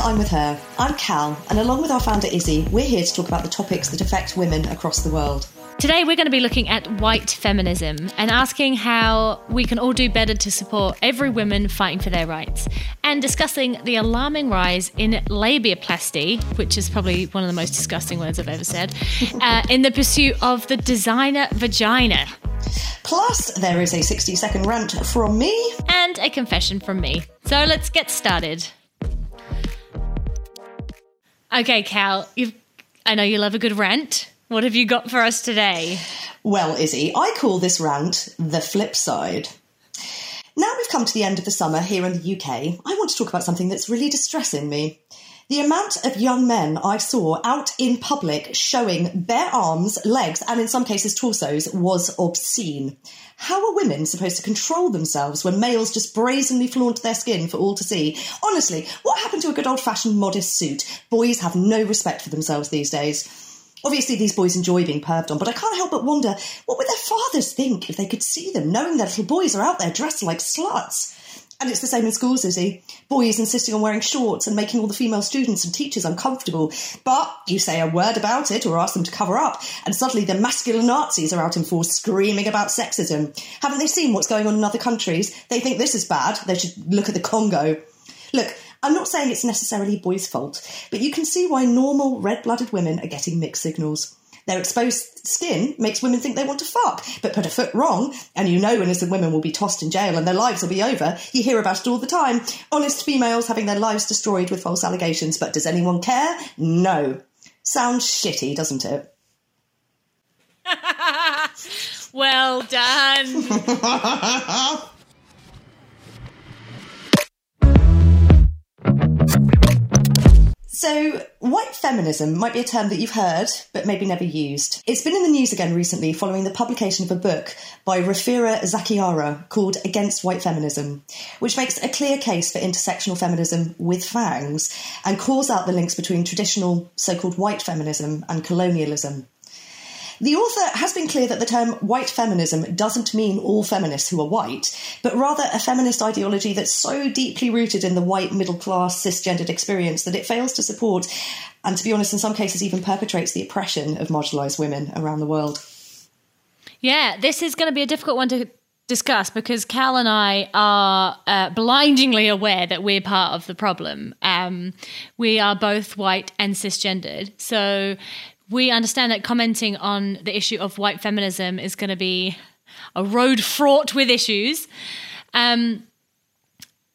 to I'm With Her. I'm Cal, and along with our founder Izzy, we're here to talk about the topics that affect women across the world. Today, we're going to be looking at white feminism and asking how we can all do better to support every woman fighting for their rights, and discussing the alarming rise in labiaplasty, which is probably one of the most disgusting words I've ever said, uh, in the pursuit of the designer vagina. Plus, there is a 60 second rant from me and a confession from me. So let's get started. Okay, Cal, you've, I know you love a good rant. What have you got for us today? Well, Izzy, I call this rant the flip side. Now we've come to the end of the summer here in the UK, I want to talk about something that's really distressing me. The amount of young men I saw out in public showing bare arms, legs, and in some cases torsos was obscene. How are women supposed to control themselves when males just brazenly flaunt their skin for all to see? Honestly, what happened to a good old fashioned modest suit? Boys have no respect for themselves these days. Obviously, these boys enjoy being perved on, but I can't help but wonder what would their fathers think if they could see them, knowing their little boys are out there dressed like sluts? And it's the same in schools, is Izzy. Boys insisting on wearing shorts and making all the female students and teachers uncomfortable. But you say a word about it or ask them to cover up, and suddenly the masculine Nazis are out in force screaming about sexism. Haven't they seen what's going on in other countries? They think this is bad. They should look at the Congo. Look, I'm not saying it's necessarily boys' fault, but you can see why normal red blooded women are getting mixed signals. Their exposed skin makes women think they want to fuck, but put a foot wrong, and you know innocent women will be tossed in jail and their lives will be over. You hear about it all the time. Honest females having their lives destroyed with false allegations, but does anyone care? No. Sounds shitty, doesn't it? well done. So, white feminism might be a term that you've heard, but maybe never used. It's been in the news again recently following the publication of a book by Rafia Zakaria called Against White Feminism, which makes a clear case for intersectional feminism with fangs and calls out the links between traditional so called white feminism and colonialism. The author has been clear that the term white feminism doesn't mean all feminists who are white, but rather a feminist ideology that's so deeply rooted in the white middle class cisgendered experience that it fails to support, and to be honest, in some cases even perpetrates the oppression of marginalised women around the world. Yeah, this is going to be a difficult one to discuss because Cal and I are uh, blindingly aware that we're part of the problem. Um, we are both white and cisgendered. So we understand that commenting on the issue of white feminism is going to be a road fraught with issues. Um,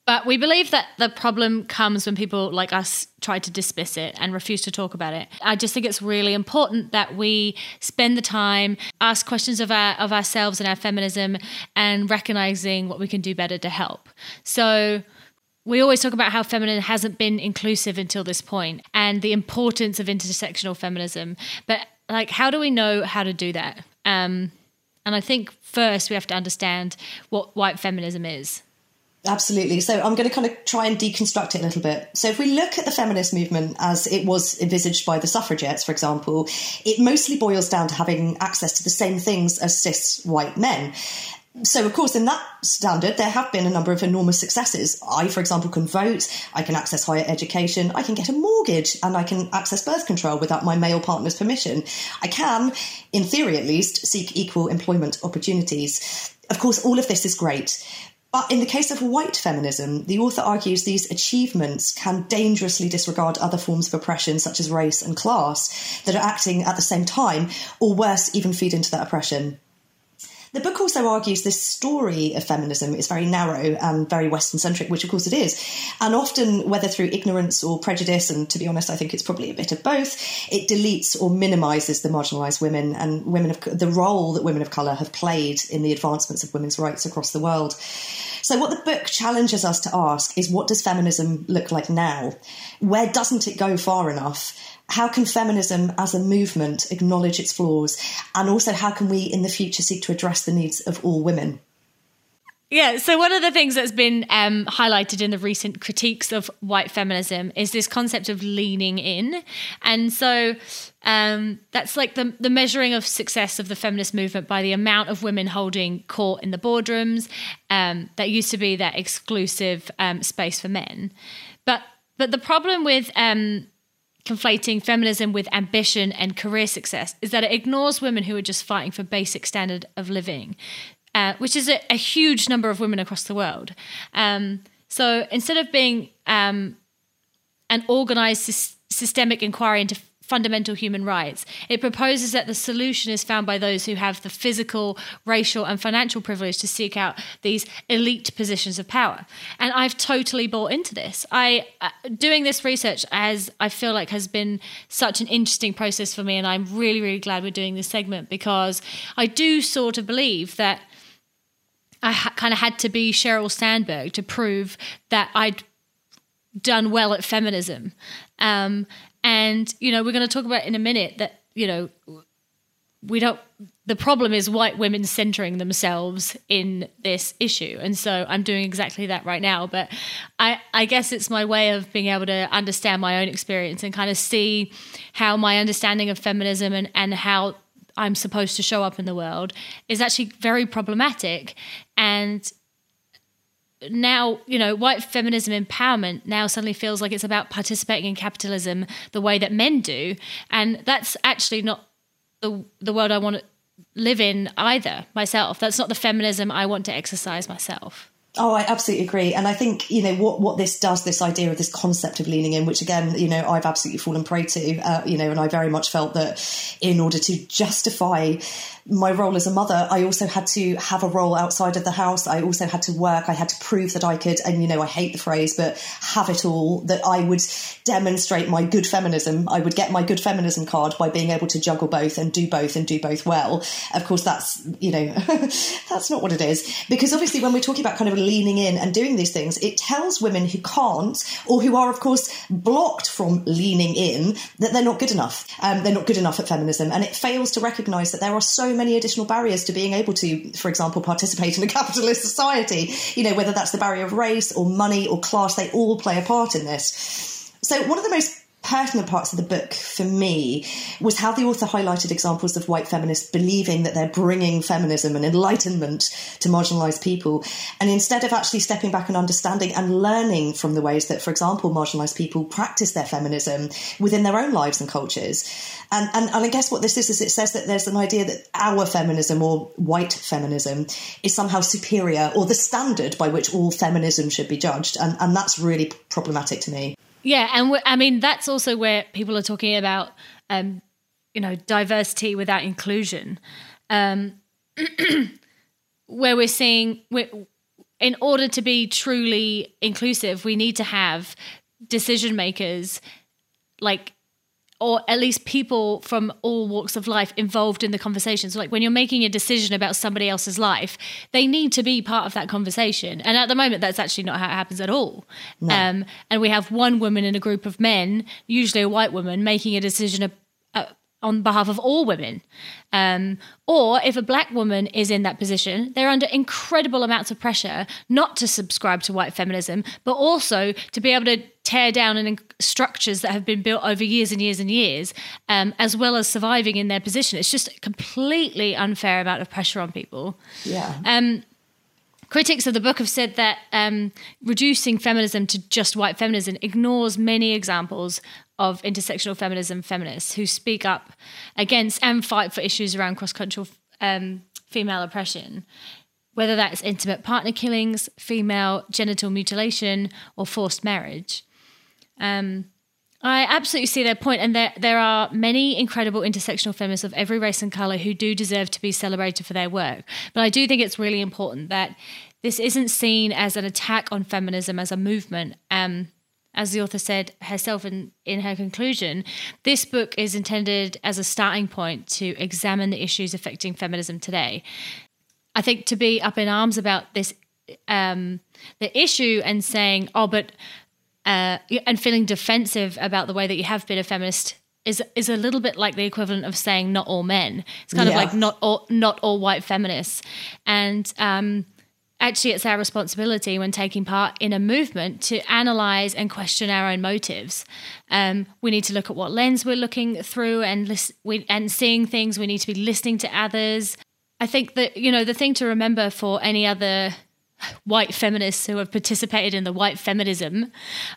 but we believe that the problem comes when people like us try to dismiss it and refuse to talk about it. I just think it's really important that we spend the time, ask questions of our of ourselves and our feminism, and recognizing what we can do better to help. So we always talk about how feminine hasn't been inclusive until this point and the importance of intersectional feminism. But like, how do we know how to do that? Um, and I think first we have to understand what white feminism is. Absolutely. So I'm going to kind of try and deconstruct it a little bit. So if we look at the feminist movement as it was envisaged by the suffragettes, for example, it mostly boils down to having access to the same things as cis white men so, of course, in that standard, there have been a number of enormous successes. I, for example, can vote, I can access higher education, I can get a mortgage, and I can access birth control without my male partner's permission. I can, in theory at least, seek equal employment opportunities. Of course, all of this is great. But in the case of white feminism, the author argues these achievements can dangerously disregard other forms of oppression, such as race and class, that are acting at the same time, or worse, even feed into that oppression. The book also argues this story of feminism is very narrow and very Western centric, which of course it is. And often, whether through ignorance or prejudice, and to be honest, I think it's probably a bit of both, it deletes or minimises the marginalised women and women of the role that women of colour have played in the advancements of women's rights across the world. So, what the book challenges us to ask is what does feminism look like now? Where doesn't it go far enough? how can feminism as a movement acknowledge its flaws? And also, how can we in the future seek to address the needs of all women? Yeah, so one of the things that's been um, highlighted in the recent critiques of white feminism is this concept of leaning in. And so um, that's like the, the measuring of success of the feminist movement by the amount of women holding court in the boardrooms. Um, that used to be that exclusive um, space for men. But but the problem with um, conflating feminism with ambition and career success is that it ignores women who are just fighting for basic standard of living, uh, which is a, a, huge number of women across the world. Um, so instead of being um, an organized sy- systemic inquiry into fundamental human rights. It proposes that the solution is found by those who have the physical, racial, and financial privilege to seek out these elite positions of power. And I've totally bought into this. I uh, doing this research as I feel like has been such an interesting process for me, and I'm really, really glad we're doing this segment because I do sort of believe that. I ha- kind of had to be Sheryl Sandberg to prove that I'd done well at feminism. Um, and, you know, we're going to talk about in a minute that, you know, we don't, the problem is white women centering themselves in this issue. And so I'm doing exactly that right now. But I, I guess it's my way of being able to understand my own experience and kind of see how my understanding of feminism and, and how I'm supposed to show up in the world is actually very problematic. And now, you know, white feminism empowerment now suddenly feels like it's about participating in capitalism the way that men do. And that's actually not the, the world I want to live in either myself. That's not the feminism I want to exercise myself. Oh, I absolutely agree. And I think, you know, what, what this does, this idea of this concept of leaning in, which again, you know, I've absolutely fallen prey to, uh, you know, and I very much felt that in order to justify my role as a mother, I also had to have a role outside of the house. I also had to work. I had to prove that I could, and you know, I hate the phrase, but have it all, that I would demonstrate my good feminism. I would get my good feminism card by being able to juggle both and do both and do both well. Of course, that's, you know, that's not what it is. Because obviously, when we're talking about kind of leaning in and doing these things, it tells women who can't, or who are, of course, blocked from leaning in, that they're not good enough. Um, they're not good enough at feminism. And it fails to recognize that there are so many additional barriers to being able to, for example, participate in a capitalist society. You know, whether that's the barrier of race or money or class, they all play a part in this. So, one of the most pertinent parts of the book for me was how the author highlighted examples of white feminists believing that they're bringing feminism and enlightenment to marginalized people. And instead of actually stepping back and understanding and learning from the ways that, for example, marginalized people practice their feminism within their own lives and cultures. And, and, and I guess what this is, is it says that there's an idea that our feminism or white feminism is somehow superior or the standard by which all feminism should be judged. And, and that's really problematic to me. Yeah, and I mean that's also where people are talking about, um, you know, diversity without inclusion, um, where we're seeing, we're, in order to be truly inclusive, we need to have decision makers like or at least people from all walks of life involved in the conversation. So, like when you're making a decision about somebody else's life, they need to be part of that conversation. And at the moment, that's actually not how it happens at all. No. Um, and we have one woman in a group of men, usually a white woman, making a decision on behalf of all women. Um, or if a black woman is in that position, they're under incredible amounts of pressure not to subscribe to white feminism, but also to be able to tear down and structures that have been built over years and years and years, um, as well as surviving in their position. It's just a completely unfair amount of pressure on people. Yeah. Um, Critics of the book have said that um, reducing feminism to just white feminism ignores many examples of intersectional feminism feminists who speak up against and fight for issues around cross cultural um, female oppression, whether that's intimate partner killings, female genital mutilation, or forced marriage. Um, I absolutely see their point, and there there are many incredible intersectional feminists of every race and color who do deserve to be celebrated for their work. But I do think it's really important that this isn't seen as an attack on feminism as a movement. Um, as the author said herself in, in her conclusion, this book is intended as a starting point to examine the issues affecting feminism today. I think to be up in arms about this um, the issue and saying, "Oh, but uh, and feeling defensive about the way that you have been a feminist is is a little bit like the equivalent of saying not all men. It's kind yeah. of like not all not all white feminists, and um, actually, it's our responsibility when taking part in a movement to analyze and question our own motives. Um, we need to look at what lens we're looking through and list, we, and seeing things. We need to be listening to others. I think that you know the thing to remember for any other white feminists who have participated in the white feminism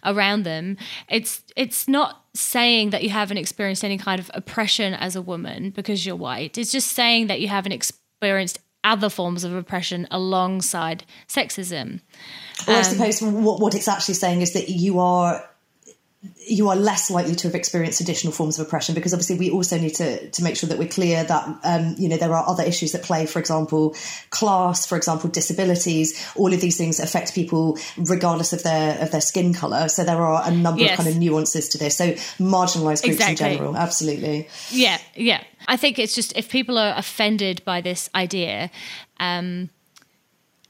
around them. It's it's not saying that you haven't experienced any kind of oppression as a woman because you're white. It's just saying that you haven't experienced other forms of oppression alongside sexism. Or I um, suppose what, what it's actually saying is that you are you are less likely to have experienced additional forms of oppression because obviously we also need to, to make sure that we're clear that um, you know there are other issues at play for example class for example disabilities. All of these things affect people regardless of their of their skin color. So there are a number yes. of kind of nuances to this. So marginalized groups exactly. in general absolutely. Yeah yeah. I think it's just if people are offended by this idea um,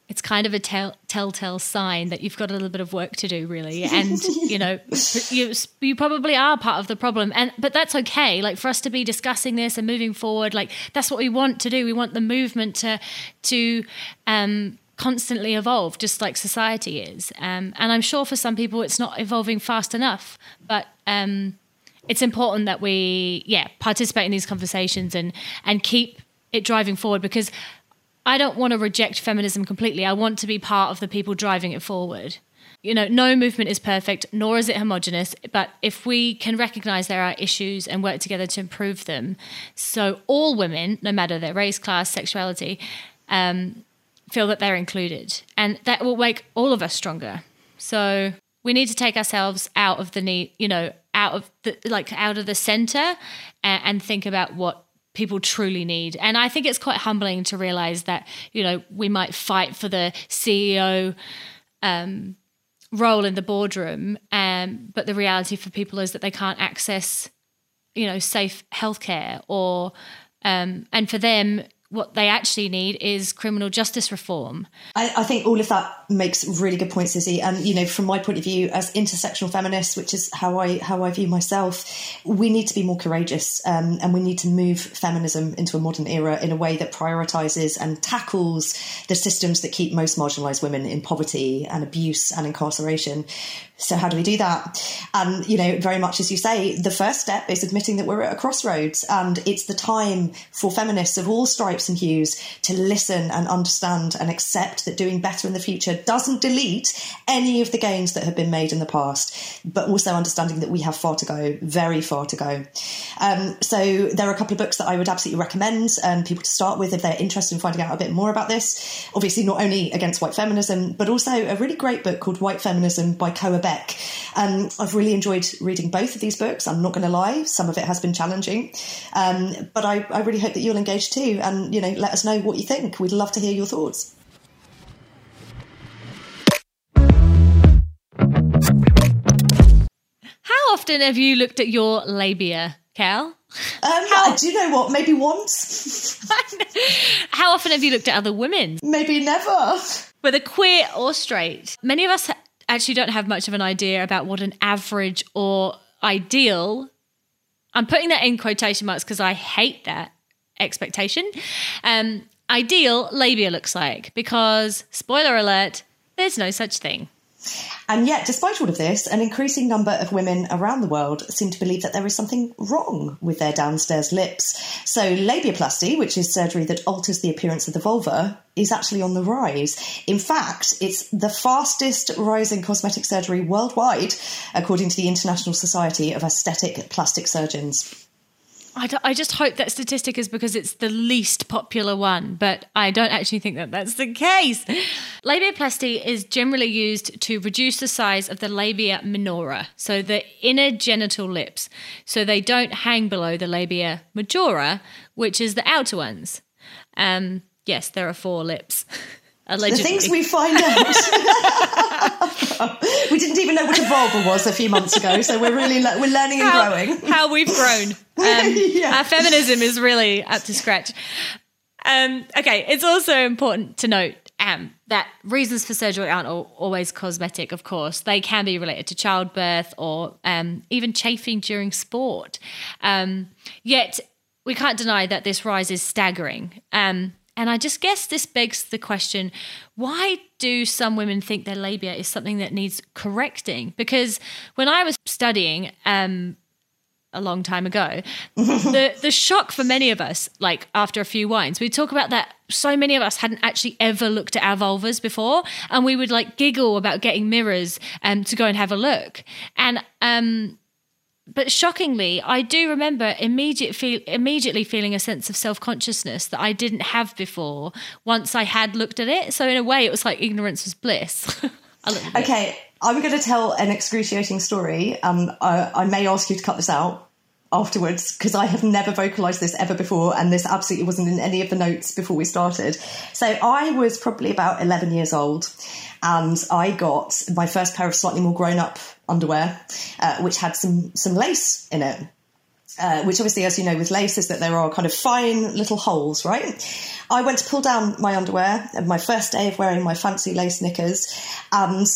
it's kind of a tell, telltale sign that you've got a little bit of work to do really. And you know you, you probably are part of the problem. And but that's okay. Like for us to be discussing this and moving forward like that's what we want to do. We want the movement to to um constantly evolve just like society is. Um, and i'm sure for some people it's not evolving fast enough but um, it's important that we yeah participate in these conversations and and keep it driving forward because I don't want to reject feminism completely. I want to be part of the people driving it forward. You know, no movement is perfect, nor is it homogenous. But if we can recognize there are issues and work together to improve them, so all women, no matter their race, class, sexuality, um, feel that they're included, and that will make all of us stronger. So we need to take ourselves out of the need, you know, out of the like out of the center, and, and think about what people truly need. And I think it's quite humbling to realize that, you know, we might fight for the CEO um, role in the boardroom, um, but the reality for people is that they can't access, you know, safe healthcare or, um, and for them, what they actually need is criminal justice reform. I, I, think all of that makes really good points, Izzy. And you know, from my point of view as intersectional feminists, which is how I how I view myself, we need to be more courageous, um, and we need to move feminism into a modern era in a way that prioritises and tackles the systems that keep most marginalised women in poverty and abuse and incarceration. So how do we do that? And you know, very much as you say, the first step is admitting that we're at a crossroads, and it's the time for feminists of all stripes and hues to listen and understand and accept that doing better in the future doesn't delete any of the gains that have been made in the past, but also understanding that we have far to go, very far to go. Um, so there are a couple of books that I would absolutely recommend um, people to start with if they're interested in finding out a bit more about this. Obviously, not only against white feminism, but also a really great book called White Feminism by Koa Beck. Um, I've really enjoyed reading both of these books. I'm not going to lie, some of it has been challenging, um, but I, I really hope that you'll engage too, and you know, let us know what you think. We'd love to hear your thoughts. How often have you looked at your labia, Cal? Um, How- do you know what? Maybe once. How often have you looked at other women? Maybe never. Whether queer or straight. Many of us actually don't have much of an idea about what an average or ideal. I'm putting that in quotation marks because I hate that expectation. Um, ideal labia looks like because, spoiler alert, there's no such thing. And yet, despite all of this, an increasing number of women around the world seem to believe that there is something wrong with their downstairs lips. So, labiaplasty, which is surgery that alters the appearance of the vulva, is actually on the rise. In fact, it's the fastest rising cosmetic surgery worldwide, according to the International Society of Aesthetic Plastic Surgeons. I, I just hope that statistic is because it's the least popular one, but I don't actually think that that's the case. Labiaplasty is generally used to reduce the size of the labia minora, so the inner genital lips, so they don't hang below the labia majora, which is the outer ones. Um, yes, there are four lips. Allegedly. The things we find out. we didn't even know what a vulva was a few months ago, so we're really le- we're learning and how, growing. How we've grown. Um, yeah. Our feminism is really up to scratch. Um, okay, it's also important to note um, that reasons for surgery aren't all, always cosmetic, of course. They can be related to childbirth or um, even chafing during sport. Um, yet, we can't deny that this rise is staggering. Um, and I just guess this begs the question why do some women think their labia is something that needs correcting? Because when I was studying, um, a long time ago. the the shock for many of us, like after a few wines, we talk about that. So many of us hadn't actually ever looked at our vulvas before, and we would like giggle about getting mirrors um, to go and have a look. And um, but shockingly, I do remember immediate feel, immediately feeling a sense of self consciousness that I didn't have before. Once I had looked at it, so in a way, it was like ignorance was bliss. okay, I'm going to tell an excruciating story. Um, I, I may ask you to cut this out afterwards because I have never vocalized this ever before, and this absolutely wasn't in any of the notes before we started. So I was probably about 11 years old, and I got my first pair of slightly more grown up underwear, uh, which had some some lace in it. Uh, which obviously, as you know, with lace is that there are kind of fine little holes, right? I went to pull down my underwear my first day of wearing my fancy lace knickers, and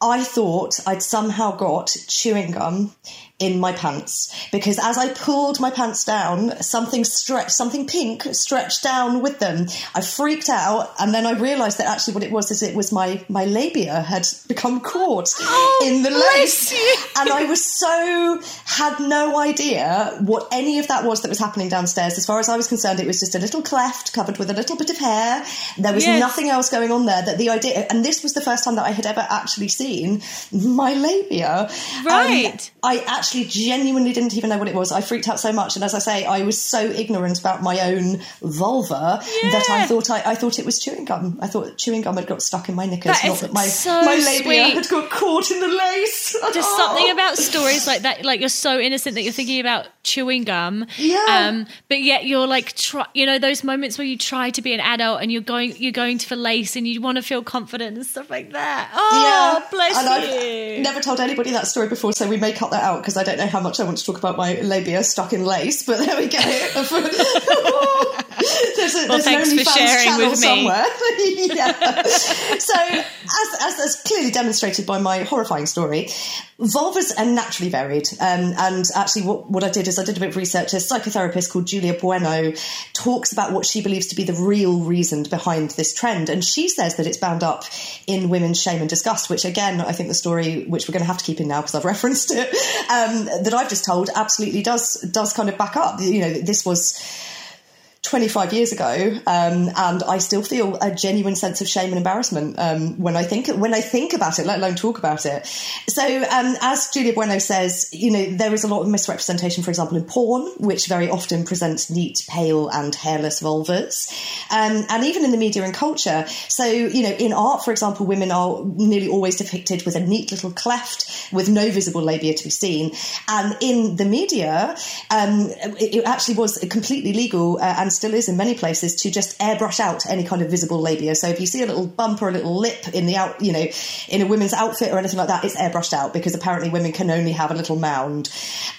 I thought I'd somehow got chewing gum in my pants because as I pulled my pants down, something stretched, something pink stretched down with them. I freaked out, and then I realised that actually what it was is it was my my labia had become caught oh, in the lace, and I was so had no idea what any of that was that was happening downstairs. As far as I was concerned, it was just a little cleft covered with a little bit of hair. There was yes. nothing else going on there. That the idea, and this was the first time that I had ever actually seen my labia. Right. Um, I actually actually genuinely didn't even know what it was. I freaked out so much, and as I say, I was so ignorant about my own vulva yeah. that I thought I, I, thought it was chewing gum. I thought chewing gum had got stuck in my knickers, that not that my so my labia sweet. had got caught in the lace. Just something about stories like that, like you're so innocent that you're thinking about chewing gum. Yeah. Um, but yet you're like, try, you know, those moments where you try to be an adult and you're going, you're going to for lace and you want to feel confident and stuff like that. Oh, yeah. bless and you. I've never told anybody that story before, so we may cut that out because I don't know how much I want to talk about my labia stuck in lace. But there we go. there's a, well, there's thanks for sharing with me. yeah. So, as, as, as clearly demonstrated by my horrifying story, vulvas are naturally varied. Um, and actually, what, what I did is I did a bit of research. A psychotherapist called Julia Bueno talks about what she believes to be the real reason behind this trend. And she says that it's bound up in women's shame and disgust, which, again, I think the story, which we're going to have to keep in now because I've referenced it, um, Um, that I've just told absolutely does, does kind of back up. You know, this was 25 years ago, um, and I still feel a genuine sense of shame and embarrassment um, when I think when I think about it, let alone talk about it. So, um, as Julia Bueno says, you know, there is a lot of misrepresentation, for example, in porn, which very often presents neat, pale, and hairless vulvas, um, and even in the media and culture. So, you know, in art, for example, women are nearly always depicted with a neat little cleft with no visible labia to be seen, and in the media, um, it, actually was completely legal uh, and still is in many places to just airbrush out any kind of visible labia. So if you see a little bump or a little lip in the out, you know, in a women's outfit or anything like that, it's airbrushed out because apparently women can only have a little mound.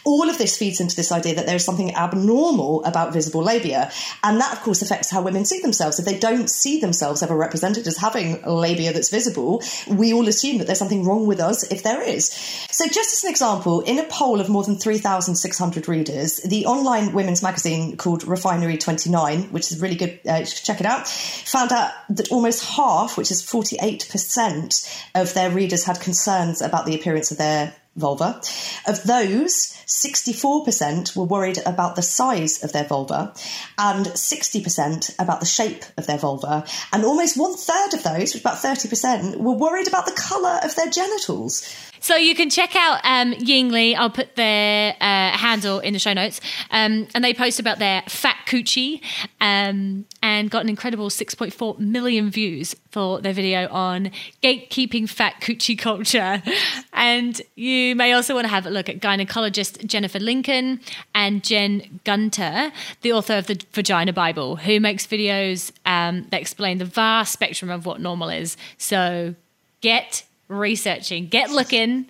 All of this feeds into this idea that there's something abnormal about visible labia. And that, of course, affects how women see themselves. If they don't see themselves ever represented as having labia that's visible, we all assume that there's something wrong with us if there is. So, just as an example, in a poll of more than 3,600 readers, the online women's magazine called Refinery 20 which is really good. Uh, check it out. Found out that almost half, which is 48% of their readers had concerns about the appearance of their vulva. Of those, 64% were worried about the size of their vulva and 60% about the shape of their vulva. And almost one third of those, which about 30%, were worried about the colour of their genitals. So you can check out um, Yingli. I'll put their uh, handle in the show notes. Um, and they post about their fat coochie um, and got an incredible 6.4 million views for their video on gatekeeping fat coochie culture. And you may also want to have a look at gynecologist Jennifer Lincoln and Jen Gunter, the author of the Vagina Bible, who makes videos um, that explain the vast spectrum of what normal is. So get researching, get looking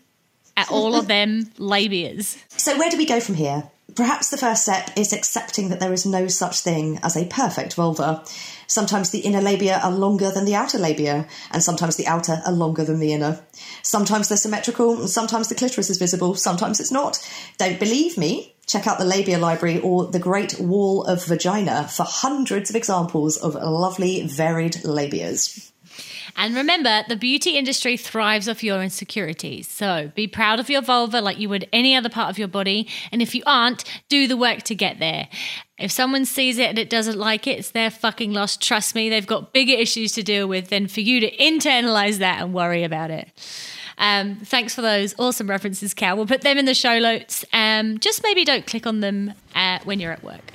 at all of them labias. So, where do we go from here? Perhaps the first step is accepting that there is no such thing as a perfect vulva. Sometimes the inner labia are longer than the outer labia, and sometimes the outer are longer than the inner. Sometimes they're symmetrical, sometimes the clitoris is visible, sometimes it's not. Don't believe me? Check out the Labia Library or the Great Wall of Vagina for hundreds of examples of lovely, varied labias. And remember, the beauty industry thrives off your insecurities. So be proud of your vulva like you would any other part of your body. And if you aren't, do the work to get there. If someone sees it and it doesn't like it, it's their fucking loss. Trust me, they've got bigger issues to deal with than for you to internalize that and worry about it. Um, thanks for those awesome references, Cal. We'll put them in the show notes. Um, just maybe don't click on them uh, when you're at work.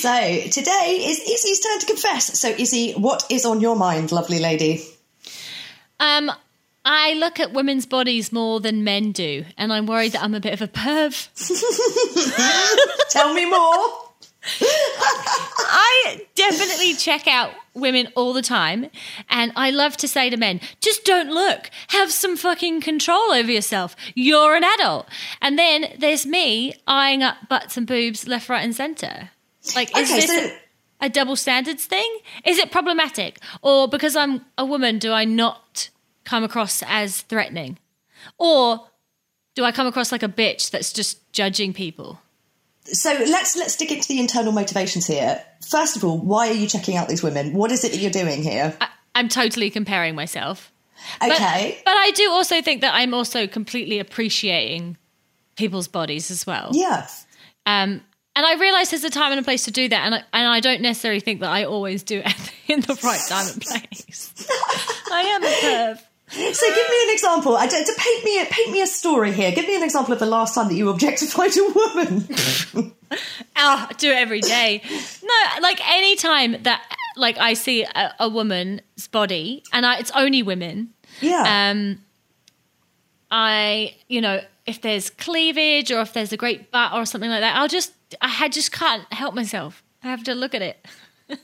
So today is Izzy's turn to confess. So, Izzy, what is on your mind, lovely lady? Um, I look at women's bodies more than men do, and I'm worried that I'm a bit of a perv. Tell me more. I definitely check out women all the time, and I love to say to men, just don't look. Have some fucking control over yourself. You're an adult. And then there's me eyeing up butts and boobs left, right, and centre. Like, is Okay, this so- a, double standards thing? Is it problematic? Or because I'm a woman, do I not come across as threatening? Or do I come across like a bitch that's just judging people? So let's let's dig into the internal motivations here. First of all, why are you checking out these women? What is it that you're doing here? I, I'm totally comparing myself. But, Okay. but I do also think that I'm also completely appreciating people's bodies as well. yeah. Um, and I realize there's a time and a place to do that, and I, and I don't necessarily think that I always do it in the right time and place. I am a perv. So give me an example. I to paint me a, paint me a story here. Give me an example of the last time that you objectified a woman. Oh, I do it every day. No, like any time that like I see a, a woman's body, and I, it's only women. Yeah. Um, I, you know, if there's cleavage or if there's a great butt or something like that, I'll just, I had- just can't help myself. I have to look at it.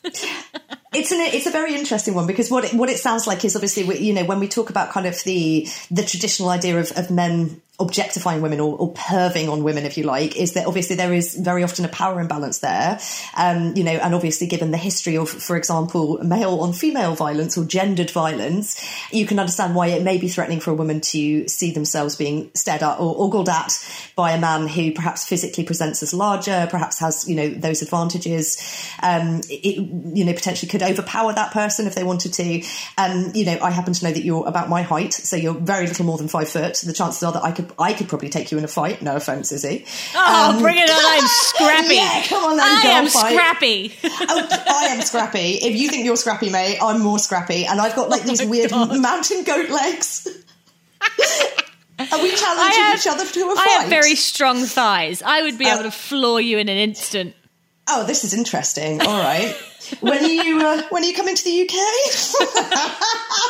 It's an it's a very interesting one because what it, what it sounds like is obviously you know when we talk about kind of the the traditional idea of, of men objectifying women or, or perving on women if you like is that obviously there is very often a power imbalance there. Um, you know and obviously given the history of for example male on female violence or gendered violence you can understand why it may be threatening for a woman to see themselves being stared at or ogled at by a man who perhaps physically presents as larger perhaps has you know those advantages. Um, it, you know potentially could overpower that person if they wanted to. Um, you know I happen to know that you're about my height so you're very little more than five foot. The chances are that I could I could probably take you in a fight no offense Izzy Oh, Um, bring it on! I'm scrappy. yeah, come on I am fight. scrappy. oh, I am scrappy. If you think you're scrappy, mate, I'm more scrappy, and I've got like these Oh my weird God. mountain goat legs. Are we challenging have- each other to a fight? I have very strong thighs. I would be Uh, able to floor you in an instant. Oh, this is interesting. All right. when are you uh, when are you coming to the UK?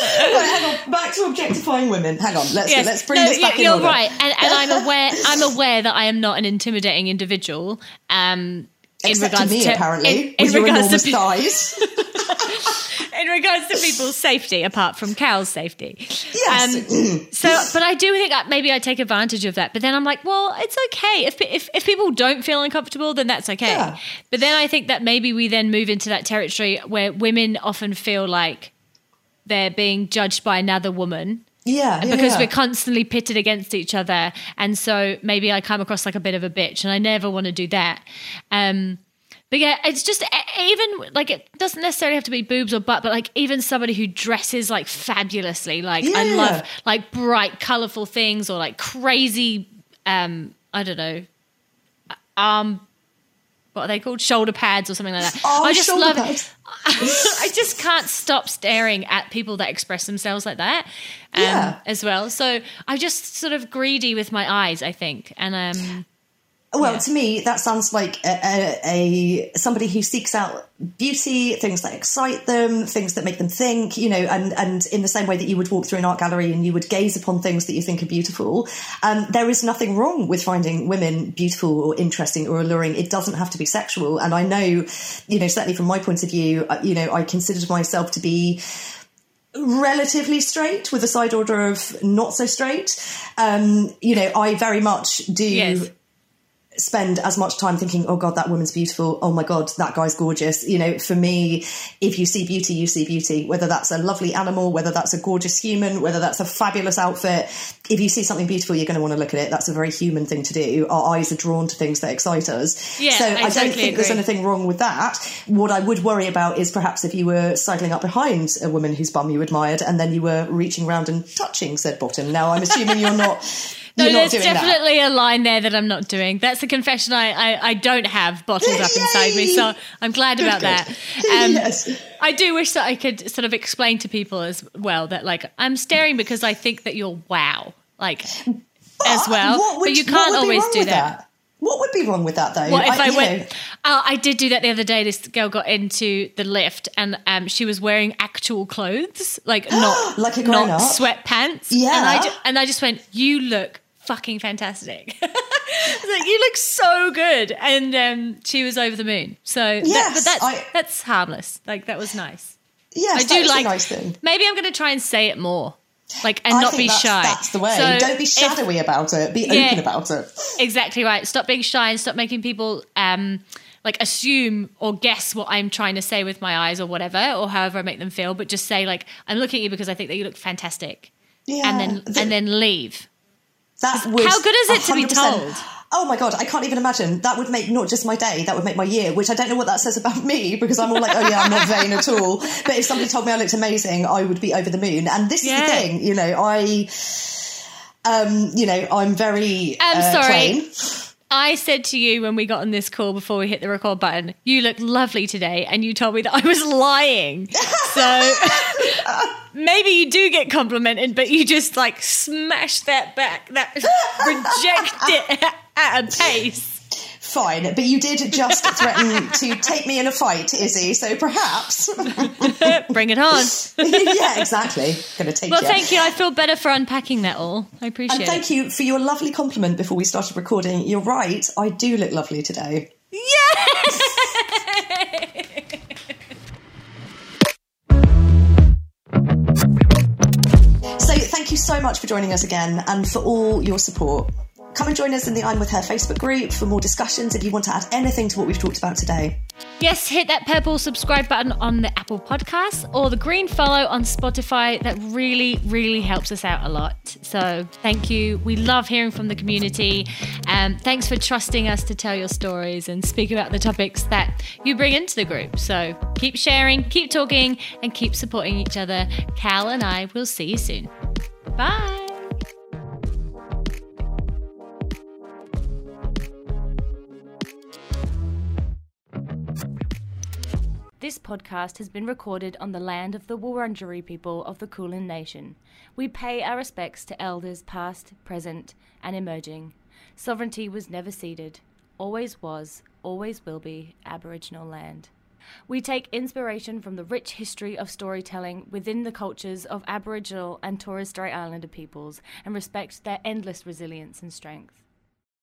hang on. Back to objectifying women. Hang on. Let's Yes. let's bring No, this back you- in You're order. right, and, and I'm aware. I'm aware that I am not an intimidating individual. Um, in Except regards to me, to apparently, in, in with your regards enormous to thighs. in regards to people's safety, apart from Cal's safety. Yes. Um, so, but I do think that maybe I take advantage of that. But then I'm like, well, it's okay if if, if people don't feel uncomfortable, then that's okay. Yeah. But then I think that maybe we then move into that territory where women often feel like they're being judged by another woman. Yeah, yeah, because yeah. we're constantly pitted against each other. And so maybe i come across like a bit of a bitch and i never want to do that. Um but yeah it's just even like it doesn't necessarily have to be boobs or butt but like even somebody who dresses like fabulously like i love like bright colorful things or like crazy um i don't know um what are they called shoulder pads or something like that Oh, i just love pads. I just can't stop staring at people that express themselves like that um, Yeah. as well. So I'm just sort of greedy with my eyes, I think. And um, Well, Yeah. to me, that sounds like a, a, a somebody who seeks out beauty, things that excite them, things that make them think, you know, and and in the same way that you would walk through an art gallery and you would gaze upon things that you think are beautiful, um, there is nothing wrong with finding women beautiful or interesting or alluring. It doesn't have to be sexual, and I know, you know, certainly from my point of view, uh, you know, I considered myself to be relatively straight with a side order of not so straight. Um, you know, I very much do Yes. Spend as much time thinking, oh God, that woman's beautiful. Oh my God, that guy's gorgeous. You know, for me, if you see beauty, you see beauty, whether that's a lovely animal, whether that's a gorgeous human, whether that's a fabulous outfit. If you see something beautiful, you're going to want to look at it. That's a very human thing to do. Our eyes are drawn to things that excite us. Yeah, so I I, don't totally think there's anything wrong with that. What I would worry about is perhaps if you were sidling up behind a woman whose bum you admired and then you were reaching around and touching said bottom. Now, I'm assuming you're not. No, there's doing that. definitely a line there that I'm not doing. That's a confession I, I, I don't have bottled up inside me, so I'm glad about good. that. Um, yes. I do wish that I could sort of explain to people as well that like I'm staring because I think that you're wow, like as well. Would- but you can't always do with that. What would be wrong with that, though? What if I, you went? Oh, I did do that the other day. This girl got into the lift, and um, she was wearing actual clothes, like not Like a not grown-up? sweatpants. Yeah. and I ju- and I just went, "You look fucking fantastic." Like, "You look so good," and um, she was over the moon. So, that, but that's I- that's harmless. Like that was nice. yes, I do like. a nice thing. Maybe I'm going to try and say it more, like and I not be that's, shy. That's the way. So Don't be if- shadowy about it. Be Yeah. open about it. Exactly right. Stop being shy and stop making people um like assume or guess what I'm trying to say with my eyes or whatever, or however I make them feel, but just say like I'm looking at you because I think that you look fantastic. Yeah, and then the- and then leave. That would How good is it to be 100% told? Oh my god, I can't even imagine. That would make not just my day, that would make my year, which I don't know what that says about me because I'm all like, oh yeah, I'm not vain at all. But if somebody told me I looked amazing, I would be over the moon. And this Yeah. is the thing, you know, I um, you know, I'm very I'm uh, sorry. plain. I said to you when we got on this call before we hit the record button, you look lovely today, and you told me that I was lying. So maybe you do get complimented, but you just like smash that back, that reject it at a pace. Fine, but you did just threaten to take me in a fight, Izzy. So perhaps, Bring it on. yeah, exactly. Going to take Well, you. thank you. I feel better for unpacking that all. I appreciate And it. thank you for your lovely compliment before we started recording. You're right, I do look lovely today. So thank you so much for joining us again and for all your support. Come and join us in the I'm With Her Facebook group for more discussions if you want to add anything to what we've talked about today. Yes, hit that purple subscribe button on the Apple Podcasts or the green follow on Spotify. That really, really helps us out a lot. So thank you. We love hearing from the community. Um, thanks for trusting us to tell your stories and speak about the topics that you bring into the group. So keep sharing, keep talking, and keep supporting each other. Cal and I will see you soon. Bye. This podcast has been recorded on the land of the Wurundjeri people of the Kulin Nation. We pay our respects to elders past, present, and emerging. Sovereignty was never ceded, always was, always will be Aboriginal land. We take inspiration from the rich history of storytelling within the cultures of Aboriginal and Torres Strait Islander peoples and respect their endless resilience and strength.